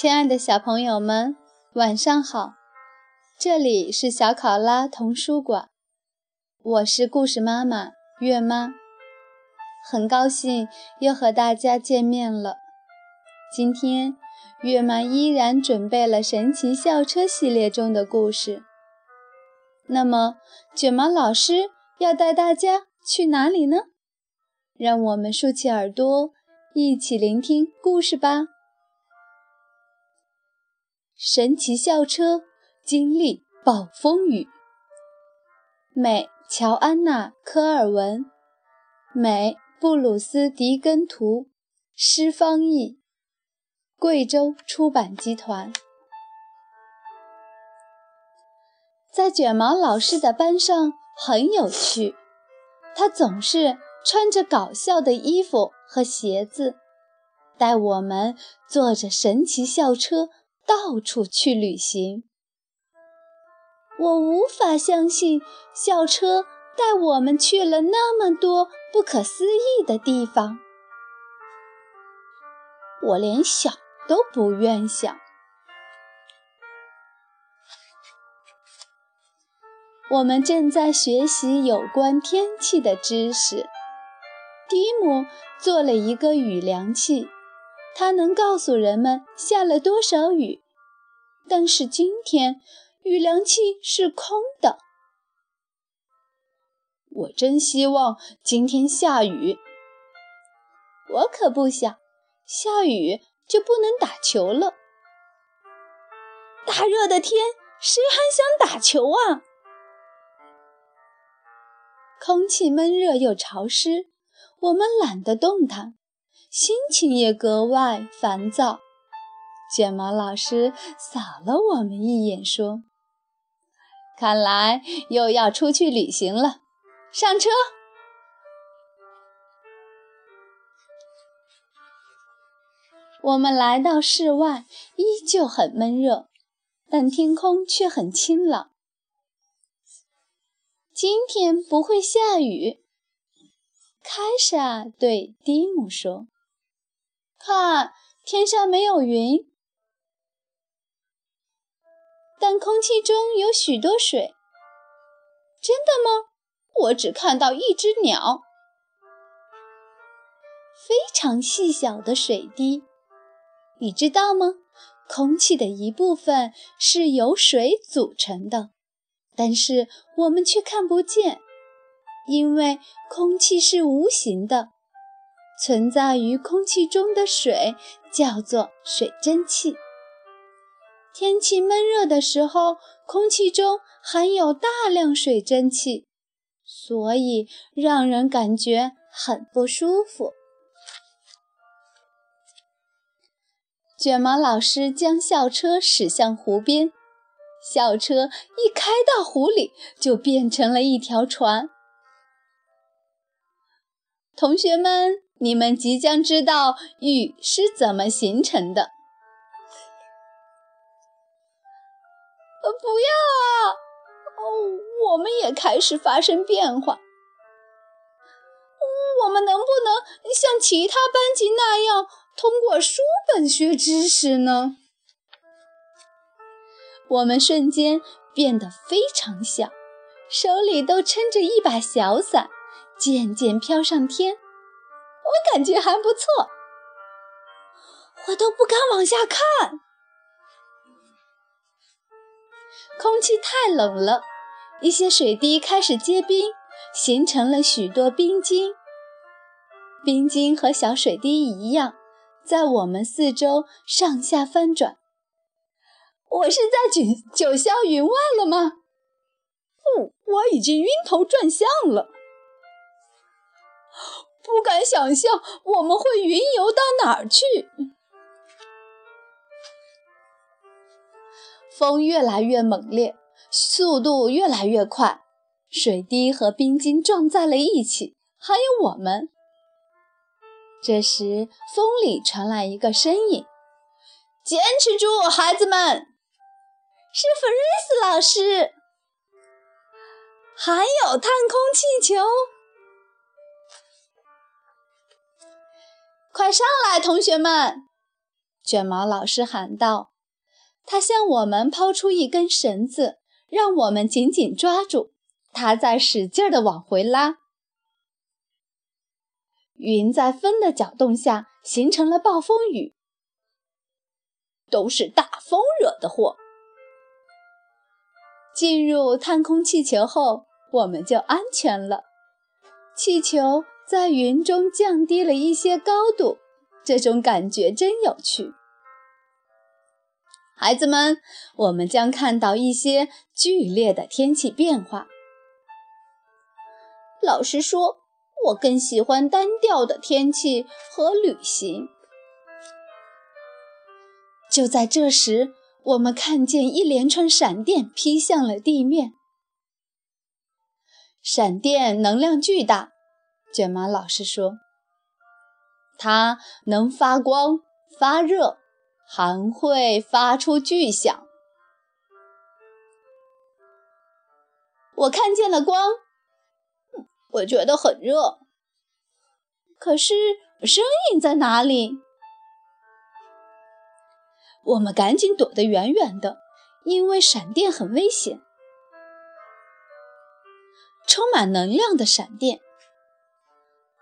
亲爱的小朋友们，晚上好！这里是小考拉童书馆，我是故事妈妈月妈，很高兴又和大家见面了。今天月妈依然准备了神奇校车系列中的故事。那么，卷毛老师要带大家去哪里呢？让我们竖起耳朵，一起聆听故事吧。神奇校车经历暴风雨。美乔安娜·科尔文，美布鲁斯·迪根图，诗方译，贵州出版集团。在卷毛老师的班上很有趣，他总是穿着搞笑的衣服和鞋子，带我们坐着神奇校车。到处去旅行，我无法相信校车带我们去了那么多不可思议的地方。我连想都不愿想。我们正在学习有关天气的知识。蒂姆做了一个雨量器。它能告诉人们下了多少雨，但是今天雨量器是空的。我真希望今天下雨。我可不想下雨就不能打球了。大热的天，谁还想打球啊？空气闷热又潮湿，我们懒得动弹。心情也格外烦躁。卷毛老师扫了我们一眼，说：“看来又要出去旅行了，上车。”我们来到室外，依旧很闷热，但天空却很清朗。今天不会下雨，凯莎对蒂姆说。看，天上没有云，但空气中有许多水。真的吗？我只看到一只鸟，非常细小的水滴。你知道吗？空气的一部分是由水组成的，但是我们却看不见，因为空气是无形的。存在于空气中的水叫做水蒸气。天气闷热的时候，空气中含有大量水蒸气，所以让人感觉很不舒服。卷毛老师将校车驶向湖边，校车一开到湖里，就变成了一条船。同学们。你们即将知道雨是怎么形成的。不要啊！哦，我们也开始发生变化。我们能不能像其他班级那样通过书本学知识呢？我们瞬间变得非常小，手里都撑着一把小伞，渐渐飘上天。我感觉还不错，我都不敢往下看。空气太冷了，一些水滴开始结冰，形成了许多冰晶。冰晶和小水滴一样，在我们四周上下翻转。我是在九九霄云外了吗？不，我已经晕头转向了。不敢想象我们会云游到哪儿去。风越来越猛烈，速度越来越快，水滴和冰晶撞在了一起，还有我们。这时，风里传来一个声音：“坚持住，孩子们！”是弗瑞斯老师。还有探空气球。快上来，同学们！卷毛老师喊道。他向我们抛出一根绳子，让我们紧紧抓住。他在使劲地往回拉。云在风的搅动下形成了暴风雨。都是大风惹的祸。进入探空气球后，我们就安全了。气球在云中降低了一些高度，这种感觉真有趣。孩子们，我们将看到一些剧烈的天气变化。老实说，我更喜欢单调的天气和旅行。就在这时，我们看见一连串闪电劈向了地面。闪电能量巨大，卷毛老师说：“它能发光、发热，还会发出巨响。”我看见了光，我觉得很热。可是声音在哪里？我们赶紧躲得远远的，因为闪电很危险。充满能量的闪电，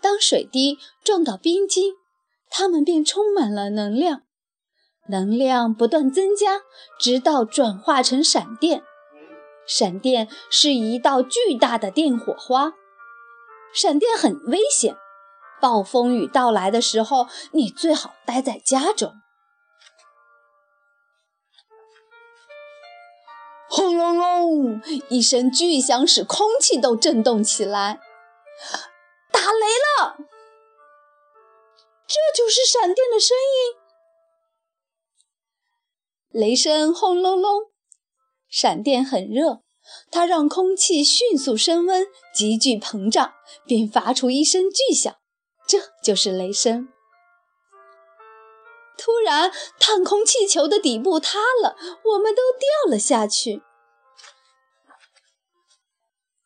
当水滴撞到冰晶，它们便充满了能量，能量不断增加，直到转化成闪电。闪电是一道巨大的电火花。闪电很危险，暴风雨到来的时候，你最好待在家中。轰隆隆！一声巨响使空气都震动起来。打雷了！这就是闪电的声音。雷声轰隆隆，闪电很热，它让空气迅速升温，急剧膨胀，并发出一声巨响。这就是雷声。突然，探空气球的底部塌了，我们都掉了下去。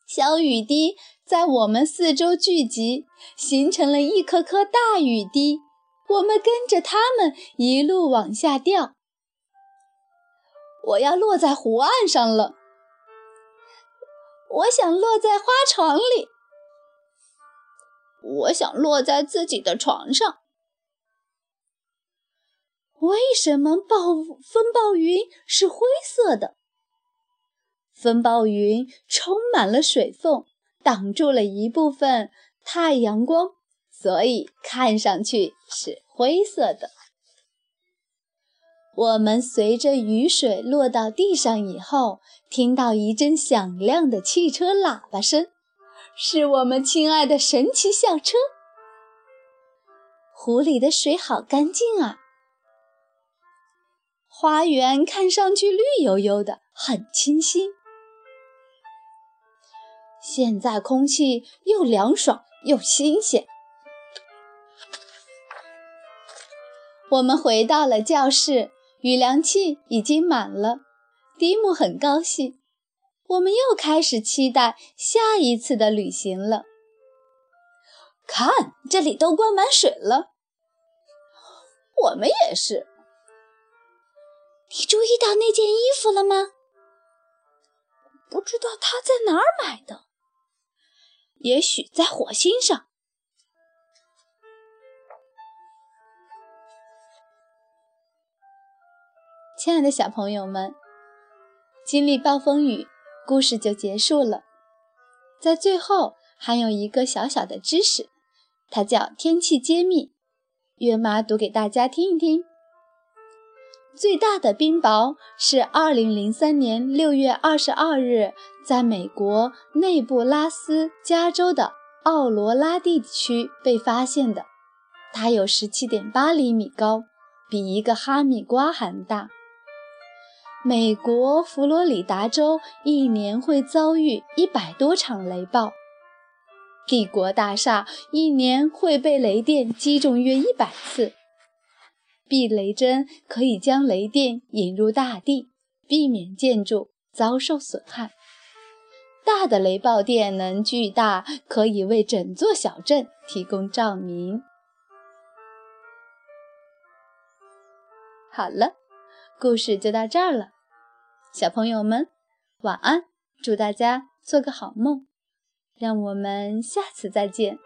小雨滴在我们四周聚集，形成了一颗颗大雨滴。我们跟着它们一路往下掉。我要落在湖岸上了。我想落在花床里。我想落在自己的床上。为什么暴风暴云是灰色的？风暴云充满了水分，挡住了一部分太阳光，所以看上去是灰色的。我们随着雨水落到地上以后，听到一阵响亮的汽车喇叭声，是我们亲爱的神奇校车。湖里的水好干净啊！花园看上去绿油油的，很清新。现在空气又凉爽又新鲜。我们回到了教室，雨量器已经满了。蒂姆很高兴，我们又开始期待下一次的旅行了。看，这里都灌满水了。我们也是。你注意到那件衣服了吗？不知道他在哪儿买的。也许在火星上。亲爱的小朋友们，经历暴风雨，故事就结束了。在最后还有一个小小的知识，它叫天气揭秘。月妈读给大家听一听。最大的冰雹是2003年6月22日在美国内布拉斯加州的奥罗拉地区被发现的，它有17.8厘米高，比一个哈密瓜还大。美国佛罗里达州一年会遭遇一百多场雷暴，帝国大厦一年会被雷电击中约一百次。避雷针可以将雷电引入大地，避免建筑遭受损害。大的雷暴电能巨大，可以为整座小镇提供照明。好了，故事就到这儿了，小朋友们晚安，祝大家做个好梦，让我们下次再见。